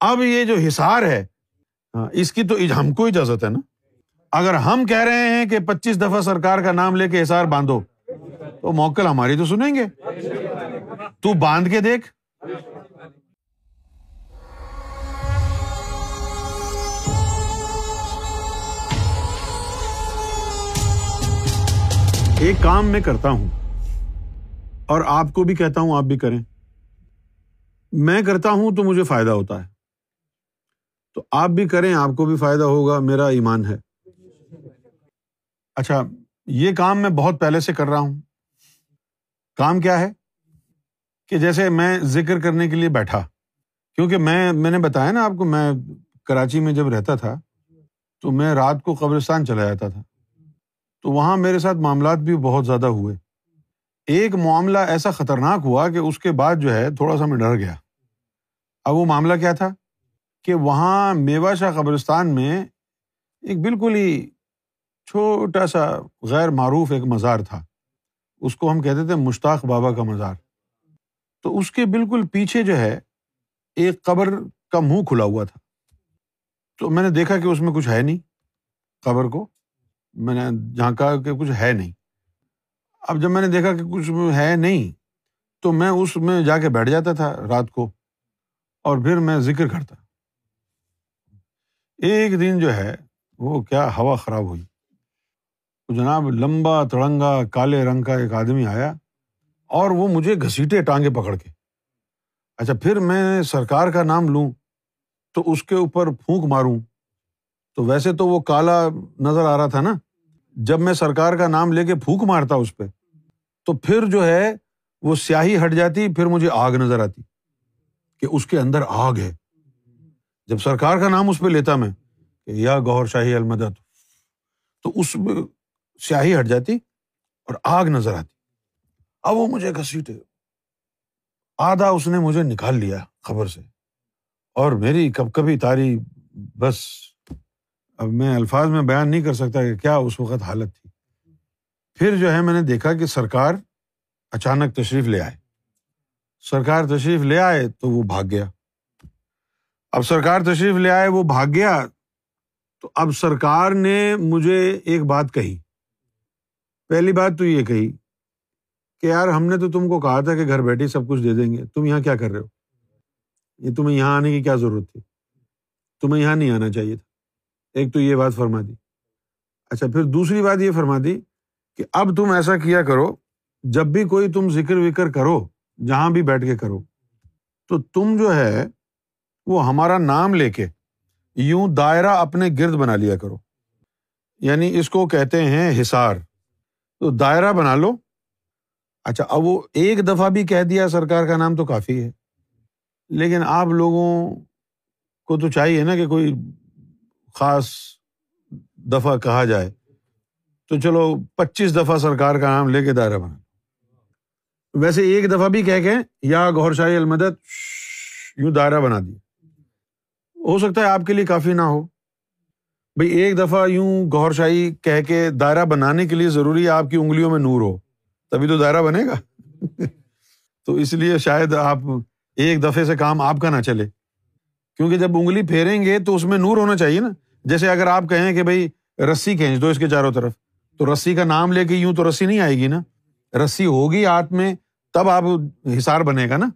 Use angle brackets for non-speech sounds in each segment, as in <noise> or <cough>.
اب یہ جو حصار ہے ہاں، اس کی تو ہم کو اجازت ہے نا۔ اگر ہم کہہ رہے ہیں کہ پچیس دفعہ سرکار کا نام لے کے حصار باندھو، تو موکل ہماری تو سنیں گے۔ تو باندھ کے دیکھ۔ ایک کام میں کرتا ہوں، اور آپ کو بھی کہتا ہوں، آپ بھی کریں۔ میں کرتا ہوں تو مجھے فائدہ ہوتا ہے۔ تو آپ بھی کریں، آپ کو بھی فائدہ ہوگا، میرا ایمان ہے۔ اچھا یہ کام میں بہت پہلے سے کر رہا ہوں۔ کام کیا ہے؟ کہ جیسے میں ذکر کرنے کے لیے بیٹھا، کیونکہ میں میں نے بتایا نا آپ کو، میں کراچی میں جب رہتا تھا، تو میں رات کو قبرستان چلا جاتا تھا۔ تو وہاں میرے ساتھ معاملات بھی بہت زیادہ ہوئے۔ ایک معاملہ ایسا خطرناک ہوا کہ اس کے بعد جو ہے، تھوڑا سا میں ڈر گیا۔ اب وہ معاملہ کیا تھا؟ کہ وہاں میوا شاہ قبرستان میں ایک بالکل ہی چھوٹا سا غیر معروف ایک مزار تھا۔ اس کو ہم کہتے تھے مشتاق بابا کا مزار۔ تو اس کے بالکل پیچھے جو ہے ایک قبر کا منہ کھلا ہوا تھا۔ تو میں نے دیکھا کہ اس میں کچھ ہے نہیں قبر کو۔ میں نے جہاں کہا کہ کچھ ہے نہیں۔ اب جب میں نے دیکھا کہ کچھ ہے نہیں تو میں اس میں جا کے بیٹھ جاتا تھا رات کو اور پھر میں ذکر کرتا۔ ایک دن جو ہے وہ کیا ہوا خراب ہوئی۔ جناب لمبا تڑنگا کالے رنگ کا ایک آدمی آیا اور وہ مجھے گھسیٹے ٹانگے پکڑ کے۔ اچھا پھر میں سرکار کا نام لوں تو اس کے اوپر پھونک ماروں۔ تو ویسے تو وہ کالا نظر آ رہا تھا نا۔ جب میں سرکار کا نام لے کے پھونک مارتا اس پہ، تو پھر جو ہے وہ سیاہی ہٹ جاتی، پھر مجھے آگ نظر آتی کہ اس کے اندر آگ ہے۔ جب سرکار کا نام اس پہ لیتا میں کہ یا گور شاہی المدد، تو اس میں سیاہی ہٹ جاتی اور آگ نظر آتی۔ اب وہ مجھے گھسیٹے۔ آدھا اس نے مجھے نکال لیا خبر سے۔ اور میری کب کبھی تاری بس۔ اب میں الفاظ میں بیان نہیں کر سکتا کہ کیا اس وقت حالت تھی۔ پھر جو ہے میں نے دیکھا کہ سرکار اچانک تشریف لے آئے۔ سرکار تشریف لے آئے تو وہ بھاگ گیا۔ اب سرکار تشریف لے آئے، وہ بھاگ گیا۔ تو اب سرکار نے مجھے ایک بات کہی۔ پہلی بات تو یہ کہی کہ یار، ہم نے تو تم کو کہا تھا کہ گھر بیٹھے سب کچھ دے دیں گے۔ تم یہاں کیا کر رہے ہو؟ یہ تمہیں یہاں آنے کی کیا ضرورت تھی؟ تمہیں یہاں نہیں آنا چاہیے تھا۔ ایک تو یہ بات فرما دی۔ اچھا پھر دوسری بات یہ فرما دی کہ اب تم ایسا کیا کرو، جب بھی کوئی تم ذکر وکر کرو، جہاں بھی بیٹھ کے کرو، تو تم جو ہے وہ ہمارا نام لے کے یوں دائرہ اپنے گرد بنا لیا کرو۔ یعنی اس کو کہتے ہیں حصار۔ تو دائرہ بنا لو۔ اچھا اب وہ ایک دفعہ بھی کہہ دیا سرکار کا نام تو کافی ہے۔ لیکن آپ لوگوں کو تو چاہیے نا کہ کوئی خاص دفعہ کہا جائے۔ تو چلو، پچیس دفعہ سرکار کا نام لے کے دائرہ بنا۔ ویسے ایک دفعہ بھی کہہ کے یا گور شاہی المدد یوں دائرہ بنا دیا۔ ہو سکتا ہے آپ کے لیے کافی نہ ہو۔ بھائی ایک دفعہ یوں گور شاہی کہہ کے دائرہ بنانے کے لیے ضروری ہے آپ کی انگلیوں میں نور ہو۔ تبھی تو دائرہ بنے گا۔ <laughs> تو اس لیے شاید آپ ایک دفعے سے کام آپ کا نہ چلے۔ کیونکہ جب انگلی پھیریں گے تو اس میں نور ہونا چاہیے نا۔ جیسے اگر آپ کہیں کہ بھائی رسی کھینچ دو اس کے چاروں طرف، تو رسی کا نام لے کے یوں تو رسی نہیں آئے گی نا۔ رسی ہوگی ہاتھ میں، تب آپ حسار بنے گا نا۔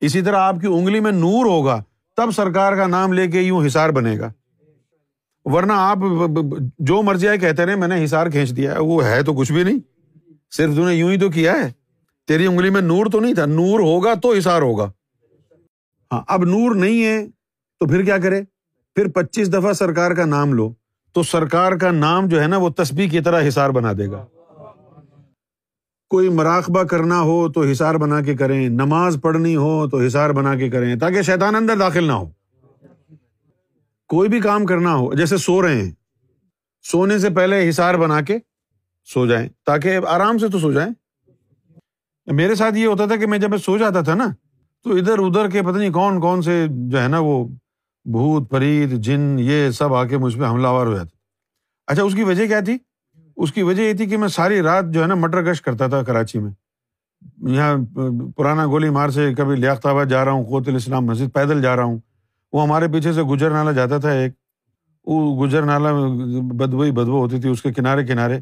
اسی طرح آپ کی انگلی میں نور ہوگا۔ تب سرکار کا نام لے کے یوں حسار بنے گا۔ ورنہ آپ جو مرضی آئے کہتے رہے، میں نے حسار کھینچ دیا ہے۔ وہ ہے تو کچھ بھی نہیں۔ صرف تم نے یوں ہی تو کیا ہے۔ تیری انگلی میں نور تو نہیں تھا۔ نور ہوگا تو حسار ہوگا۔ ہاں اب نور نہیں ہے تو پھر کیا کرے؟ پھر پچیس دفعہ سرکار کا نام لو۔ تو سرکار کا نام جو ہے نا، وہ تسبیح کی طرح حسار بنا دے گا۔ کوئی مراقبہ کرنا ہو تو حسار بنا کے کریں، نماز پڑھنی ہو تو حسار بنا کے کریں، تاکہ شیطان اندر داخل نہ ہو۔ کوئی بھی کام کرنا ہو، جیسے سو رہے ہیں، سونے سے پہلے حسار بنا کے سو جائیں، تاکہ آرام سے تو سو جائیں۔ میرے ساتھ یہ ہوتا تھا کہ میں جب میں سو جاتا تھا نا، تو ادھر ادھر کے پتہ نہیں کون کون سے جو ہے نا وہ بھوت پریت جن، یہ سب آ کے مجھ پہ حملہ وار ہو جاتے۔ اچھا اس کی وجہ کیا تھی؟ اس کی وجہ یہ تھی کہ میں ساری رات جو ہے نا مٹر گشت کرتا تھا کراچی میں۔ یہاں پرانا گولی مار سے کبھی لیاقت آباد جا رہا ہوں، قوت الاسلام مسجد پیدل جا رہا ہوں، وہ ہمارے پیچھے سے گجر نالا جاتا تھا ایک۔ وہ گجر نالا بدبو ہی بدبو ہوتی تھی، اس کے کنارے کنارے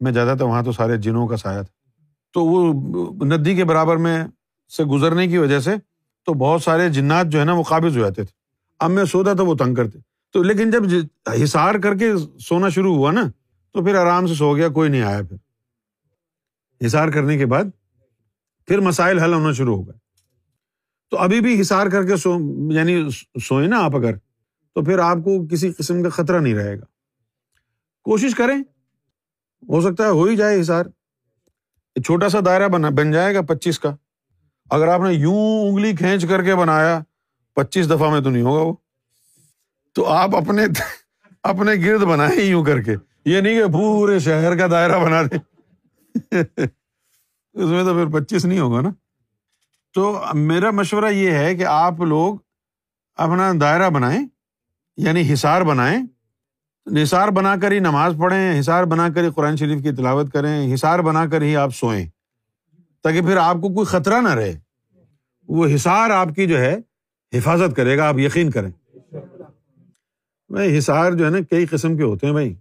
میں جاتا تھا، وہاں تو سارے جنوں کا سایہ تھا۔ تو وہ ندی کے برابر میں سے گزرنے کی وجہ سے تو بہت سارے جنات جو ہے نا وہ قابض ہو جاتے تھے۔ اب میں سوتا تھا، وہ تنگ کرتے۔ تو لیکن جب حسار کر کے سونا شروع ہوا نا تو پھر آرام سے سو گیا، کوئی نہیں آیا پھر۔ حسار کرنے کے بعد پھر مسائل حل ہونا شروع ہو گئے۔ تو ابھی بھی حسار کر کے سو یعنی سوئیں نا آپ اگر، تو پھر آپ کو کسی قسم کا خطرہ نہیں رہے گا۔ کوشش کریں۔ ہو سکتا ہے ہو ہی جائے حسار چھوٹا سا دائرہ بنا، بن جائے گا پچیس کا۔ اگر آپ نے یوں انگلی کھینچ کر کے بنایا، پچیس دفعہ میں تو نہیں ہوگا وہ۔ تو آپ اپنے اپنے گرد بنائیں یوں کر کے۔ یہ نہیں کہ پورے شہر کا دائرہ بنا دیں اس میں تو پھر پچیس نہیں ہوگا نا۔ تو میرا مشورہ یہ ہے کہ آپ لوگ اپنا دائرہ بنائیں یعنی حصار بنائیں۔ نثار بنا کر ہی نماز پڑھیں، حصار بنا کر ہی قرآن شریف کی تلاوت کریں، حصار بنا کر ہی آپ سوئیں۔ تاکہ پھر آپ کو کوئی خطرہ نہ رہے۔ وہ حصار آپ کی جو ہے حفاظت کرے گا، آپ یقین کریں۔ بھائی حصار جو ہے نا کئی قسم کے ہوتے ہیں بھائی۔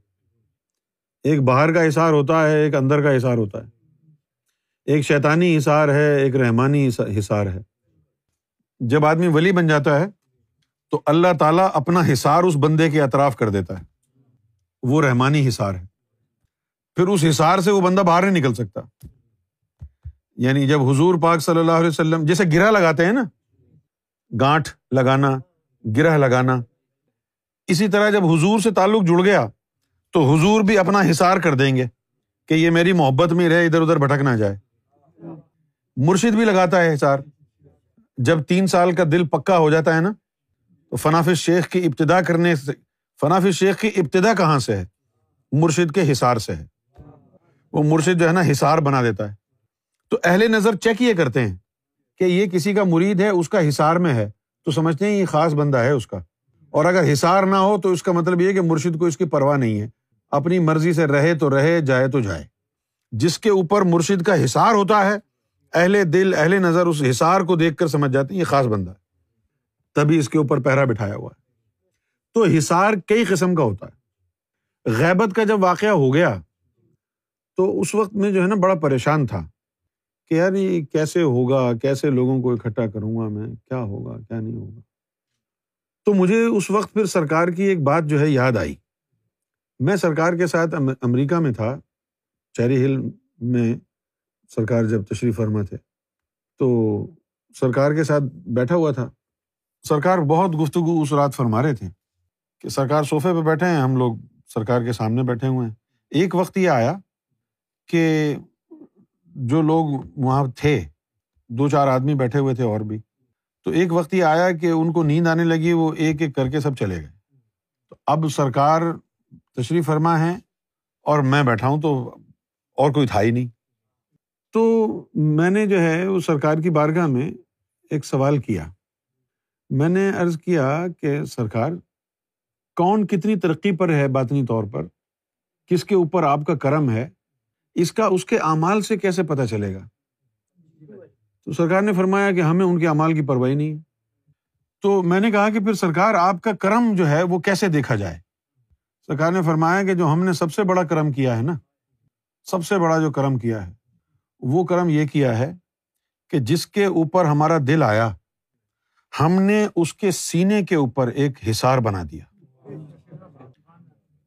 ایک باہر کا حصار ہوتا ہے، ایک اندر کا حصار ہوتا ہے۔ ایک شیطانی حصار ہے، ایک رحمانی حصار ہے۔ جب آدمی ولی بن جاتا ہے، تو اللہ تعالیٰ اپنا حصار اس بندے کے اطراف کر دیتا ہے۔ وہ رحمانی حصار ہے۔ پھر اس حصار سے وہ بندہ باہر نہیں نکل سکتا۔ یعنی جب حضور پاک صلی اللہ علیہ وسلم جیسے گرہ لگاتے ہیں نا، گانٹھ لگانا، گرہ لگانا، اسی طرح جب حضور سے تعلق جڑ گیا تو حضور بھی اپنا حصار کر دیں گے کہ یہ میری محبت میں رہے، ادھر ادھر بھٹک نہ جائے۔ مرشد بھی لگاتا ہے حصار۔ جب تین سال کا دل پکا ہو جاتا ہے نا، تو فناف شیخ کی ابتدا کرنے سے فناف شیخ کی ابتدا کہاں سے ہے؟ مرشد کے حصار سے ہے۔ وہ مرشد جو ہے نا، حصار بنا دیتا ہے۔ تو اہل نظر چیک یہ کرتے ہیں کہ یہ کسی کا مرید ہے، اس کا حصار میں ہے۔ تو سمجھتے ہیں یہ خاص بندہ ہے اس کا۔ اور اگر حصار نہ ہو، تو اس کا مطلب یہ کہ مرشد کو اس کی پرواہ نہیں ہے۔ اپنی مرضی سے رہے تو رہے، جائے تو جائے۔ جس کے اوپر مرشد کا حصار ہوتا ہے، اہل دل، اہل نظر اس حصار کو دیکھ کر سمجھ جاتے ہیں، یہ خاص بندہ ہے۔ تبھی اس کے اوپر پہرا بٹھایا ہوا ہے۔ تو حصار کئی قسم کا ہوتا ہے۔ غیبت کا جب واقعہ ہو گیا، تو اس وقت میں جو ہے نا بڑا پریشان تھا کہ یار یہ کیسے ہوگا، کیسے لوگوں کو اکٹھا کروں گا میں؟ کیا ہوگا، کیا نہیں ہوگا؟ تو مجھے اس وقت پھر سرکار کی ایک بات جو ہے یاد آئی۔ میں سرکار کے ساتھ امریکہ میں تھا، چیری ہل میں سرکار جب تشریف فرما تھے، تو سرکار کے ساتھ بیٹھا ہوا تھا۔ سرکار بہت گفتگو اس رات فرما رہے تھے کہ سرکار صوفے پہ بیٹھے ہیں، ہم لوگ سرکار کے سامنے بیٹھے ہوئے ہیں۔ ایک وقت یہ آیا کہ جو لوگ وہاں تھے، دو چار آدمی بیٹھے ہوئے تھے اور بھی۔ تو ایک وقت یہ آیا کہ ان کو نیند آنے لگی، وہ ایک ایک کر کے سب چلے گئے۔ تو اب سرکار تشریف فرما ہے اور میں بیٹھا ہوں تو اور کوئی تھا ہی نہیں۔ تو میں نے جو ہے وہ سرکار کی بارگاہ میں ایک سوال کیا۔ میں نے عرض کیا کہ سرکار، کون کتنی ترقی پر ہے باطنی طور پر؟ کس کے اوپر آپ کا کرم ہے؟ اس کا، اس کے اعمال سے کیسے پتہ چلے گا؟ تو سرکار نے فرمایا کہ ہمیں ان کے امال کی پرواہی نہیں۔ تو میں نے کہا کہ پھر سرکار، آپ کا کرم جو ہے وہ کیسے دیکھا جائے؟ سرکار نے فرمایا کہ جو ہم نے سب سے بڑا کرم کیا ہے نا، سب سے بڑا جو کرم کیا ہے، وہ کرم یہ کیا ہے کہ جس کے اوپر ہمارا دل آیا، ہم نے اس کے سینے کے اوپر ایک حصار بنا دیا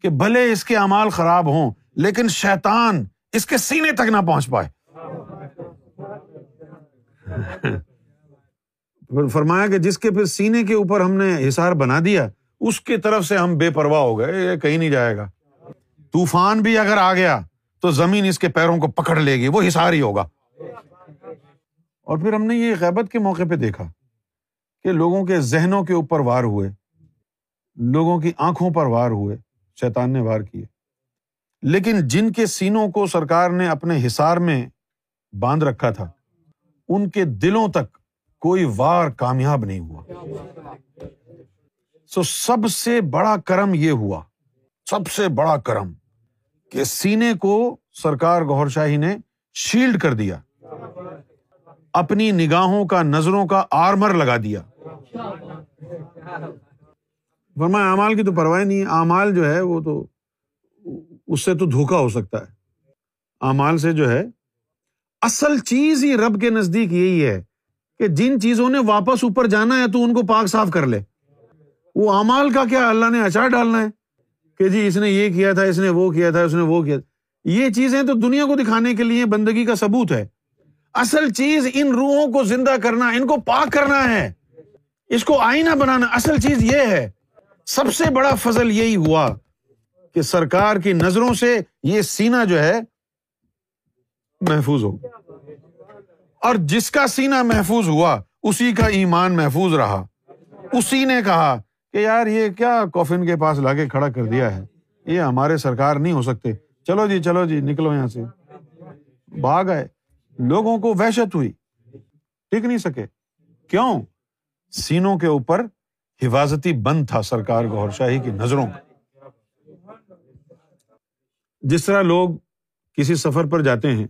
کہ بھلے اس کے امال خراب ہوں، لیکن شیتان اس کے سینے تک نہ پہنچ پائے۔ <laughs> فرمایا کہ جس کے پھر سینے کے اوپر ہم نے حصار بنا دیا اس کی طرف سے ہم بے پرواہ ہو گئے، یہ کہیں نہیں جائے گا۔ طوفان بھی اگر آ گیا تو زمین اس کے پیروں کو پکڑ لے گی، وہ حصار ہی ہوگا۔ اور پھر ہم نے یہ غیبت کے موقع پہ دیکھا کہ لوگوں کے ذہنوں کے اوپر وار ہوئے، لوگوں کی آنکھوں پر وار ہوئے، شیطان نے وار کیے۔ لیکن جن کے سینوں کو سرکار نے اپنے حصار میں باندھ رکھا تھا، ان کے دلوں تک کوئی وار کامیاب نہیں ہوا۔ سو سب سے بڑا کرم یہ ہوا، سب سے بڑا کرم کہ سینے کو سرکار گور شاہی نے شیلڈ کر دیا، اپنی نگاہوں کا، نظروں کا آرمر لگا دیا۔ فرمایا، اعمال کی تو پرواہ نہیں ہے اعمال جو ہے وہ تو، اس سے تو دھوکا ہو سکتا ہے۔ اعمال سے جو ہے، اصل چیز ہی رب کے نزدیک یہی ہے کہ جن چیزوں نے واپس اوپر جانا ہے تو ان کو پاک صاف کر لے۔ وہ امال کا کیا اللہ نے اچار ڈالنا ہے کہ جی اس نے یہ کیا تھا، اس نے وہ کیا تھا، اس نے وہ کیا تھا۔ یہ چیزیں تو دنیا کو دکھانے کے لیے بندگی کا ثبوت ہے۔ اصل چیز ان روحوں کو زندہ کرنا، ان کو پاک کرنا ہے۔ اس کو آئینہ بنانا، اصل چیز یہ ہے۔ سب سے بڑا فضل یہی ہوا کہ سرکار کی نظروں سے یہ سینا جو ہے محفوظ ہو۔ اور جس کا سینا محفوظ ہوا، اسی کا ایمان محفوظ رہا۔ اسی نے کہا کہ یار یہ کیا کوفن کے پاس لا کے کھڑا کر دیا ہے؟ یہ ہمارے سرکار نہیں ہو سکتے۔ چلو جی چلو جی نکلو یہاں سے۔ بھاگ آئے۔ لوگوں کو وحشت ہوئی۔ ٹک نہیں سکے۔ کیوں؟ سینوں کے اوپر حفاظتی بند تھا سرکار گور شاہی کی نظروں کا جس طرح لوگ کسی سفر پر جاتے ہیں،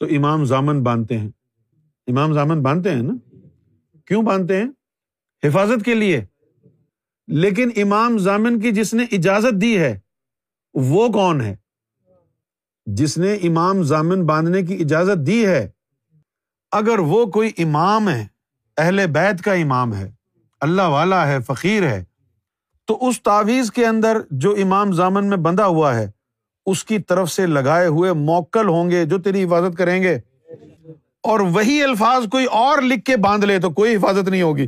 تو امام زامن باندھتے ہیں۔ امام زامن باندھتے ہیں نا؟ کیوں باندھتے ہیں؟ حفاظت کے لیے۔ لیکن امام زامن کی جس نے اجازت دی ہے، وہ کون ہے؟ جس نے امام زامن باندھنے کی اجازت دی ہے، اگر وہ کوئی امام ہے، اہل بیت کا امام ہے، اللہ والا ہے، فقیر ہے، تو اس تعویذ کے اندر جو امام زامن میں بندھا ہوا ہے، اس کی طرف سے لگائے ہوئے موکل ہوں گے جو تیری حفاظت کریں گے۔ اور وہی الفاظ کوئی اور لکھ کے باندھ لے تو کوئی حفاظت نہیں ہوگی۔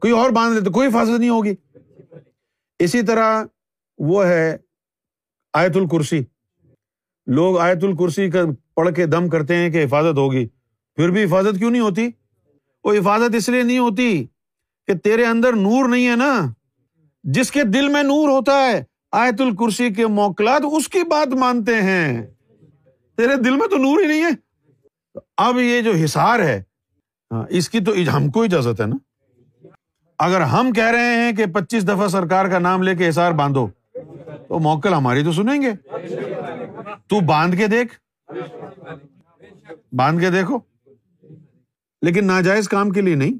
کوئی اور باندھ لے تو کوئی حفاظت نہیں ہوگی۔ اسی طرح وہ ہے آیت الکرسی۔ لوگ آیت الکرسی کا پڑھ کے دم کرتے ہیں کہ حفاظت ہوگی۔ پھر بھی حفاظت کیوں نہیں ہوتی؟ وہ حفاظت اس لیے نہیں ہوتی کہ تیرے اندر نور نہیں ہے نا۔ جس کے دل میں نور ہوتا ہے، آیت الکرسی کے موکلات اس کی بات مانتے ہیں۔ تیرے دل میں تو نور ہی نہیں ہے۔ اب یہ جو حسار ہے ہاں، اس کی تو ہم کو اجازت ہے نا۔ اگر ہم کہہ رہے ہیں کہ پچیس دفعہ سرکار کا نام لے کے حسار باندھو، تو موکل ہماری تو سنیں گے۔ تو باندھ کے دیکھ۔ باندھ کے دیکھو۔ لیکن ناجائز کام کے لیے نہیں،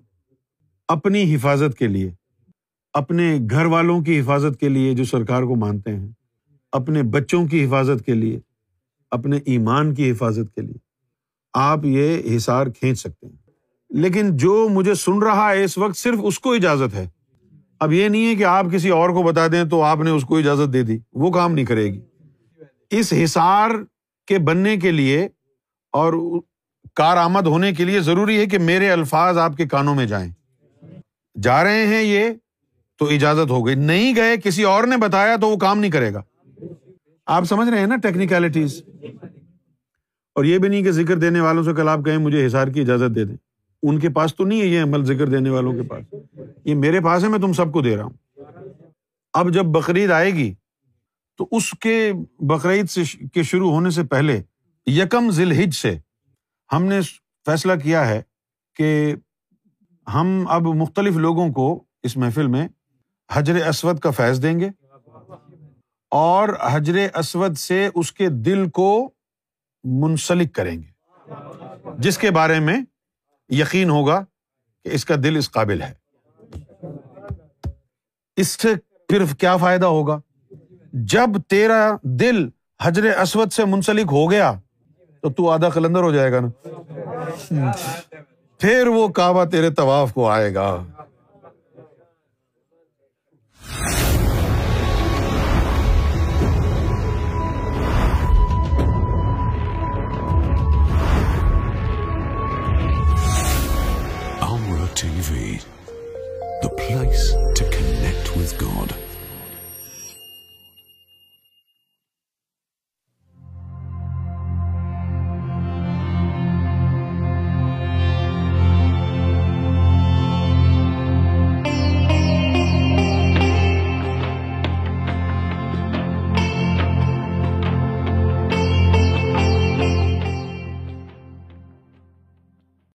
اپنی حفاظت کے لیے۔ اپنے گھر والوں کی حفاظت کے لیے جو سرکار کو مانتے ہیں۔ اپنے بچوں کی حفاظت کے لیے، اپنے ایمان کی حفاظت کے لیے۔ آپ یہ حسار کھینچ سکتے ہیں۔ لیکن جو مجھے سن رہا ہے اس وقت صرف اس کو اجازت ہے۔ اب یہ نہیں ہے کہ آپ کسی اور کو بتا دیں تو آپ نے اس کو اجازت دے دی۔ وہ کام نہیں کرے گی۔ اس حصار کے بننے کے لیے اور کارآمد ہونے کے لیے ضروری ہے کہ میرے الفاظ آپ کے کانوں میں جائیں۔ جا رہے ہیں یہ تو اجازت ہو گئی۔ نہیں گئے، کسی اور نے بتایا تو وہ کام نہیں کرے گا۔ آپ سمجھ رہے ہیں نا ٹیکنیکلٹیز اور یہ بھی نہیں کہ ذکر دینے والوں سے کل آپ کہیں مجھے حسار کی اجازت دے دیں۔ ان کے پاس تو نہیں ہے یہ عمل ذکر دینے والوں کے پاس۔ یہ میرے پاس ہے، میں تم سب کو دے رہا ہوں۔ اب جب بقرعید آئے گی، تو اس کے بقرعید سے کے شروع ہونے سے پہلے یکم ذیل ہج سے ہم نے فیصلہ کیا ہے کہ ہم اب مختلف لوگوں کو اس محفل میں حجر اسود کا فیض دیں گے اور حجر اسود سے اس کے دل کو منسلک کریں گے۔ جس کے بارے میں یقین ہوگا کہ اس کا دل اس قابل ہے۔ اس سے پھر کیا فائدہ ہوگا؟ جب تیرا دل حجر اسود سے منسلک ہو گیا تو تو آدھا کلندر ہو جائے گا نا۔ <laughs> پھر وہ کعبہ تیرے طواف کو آئے گا۔ The place to connect with God.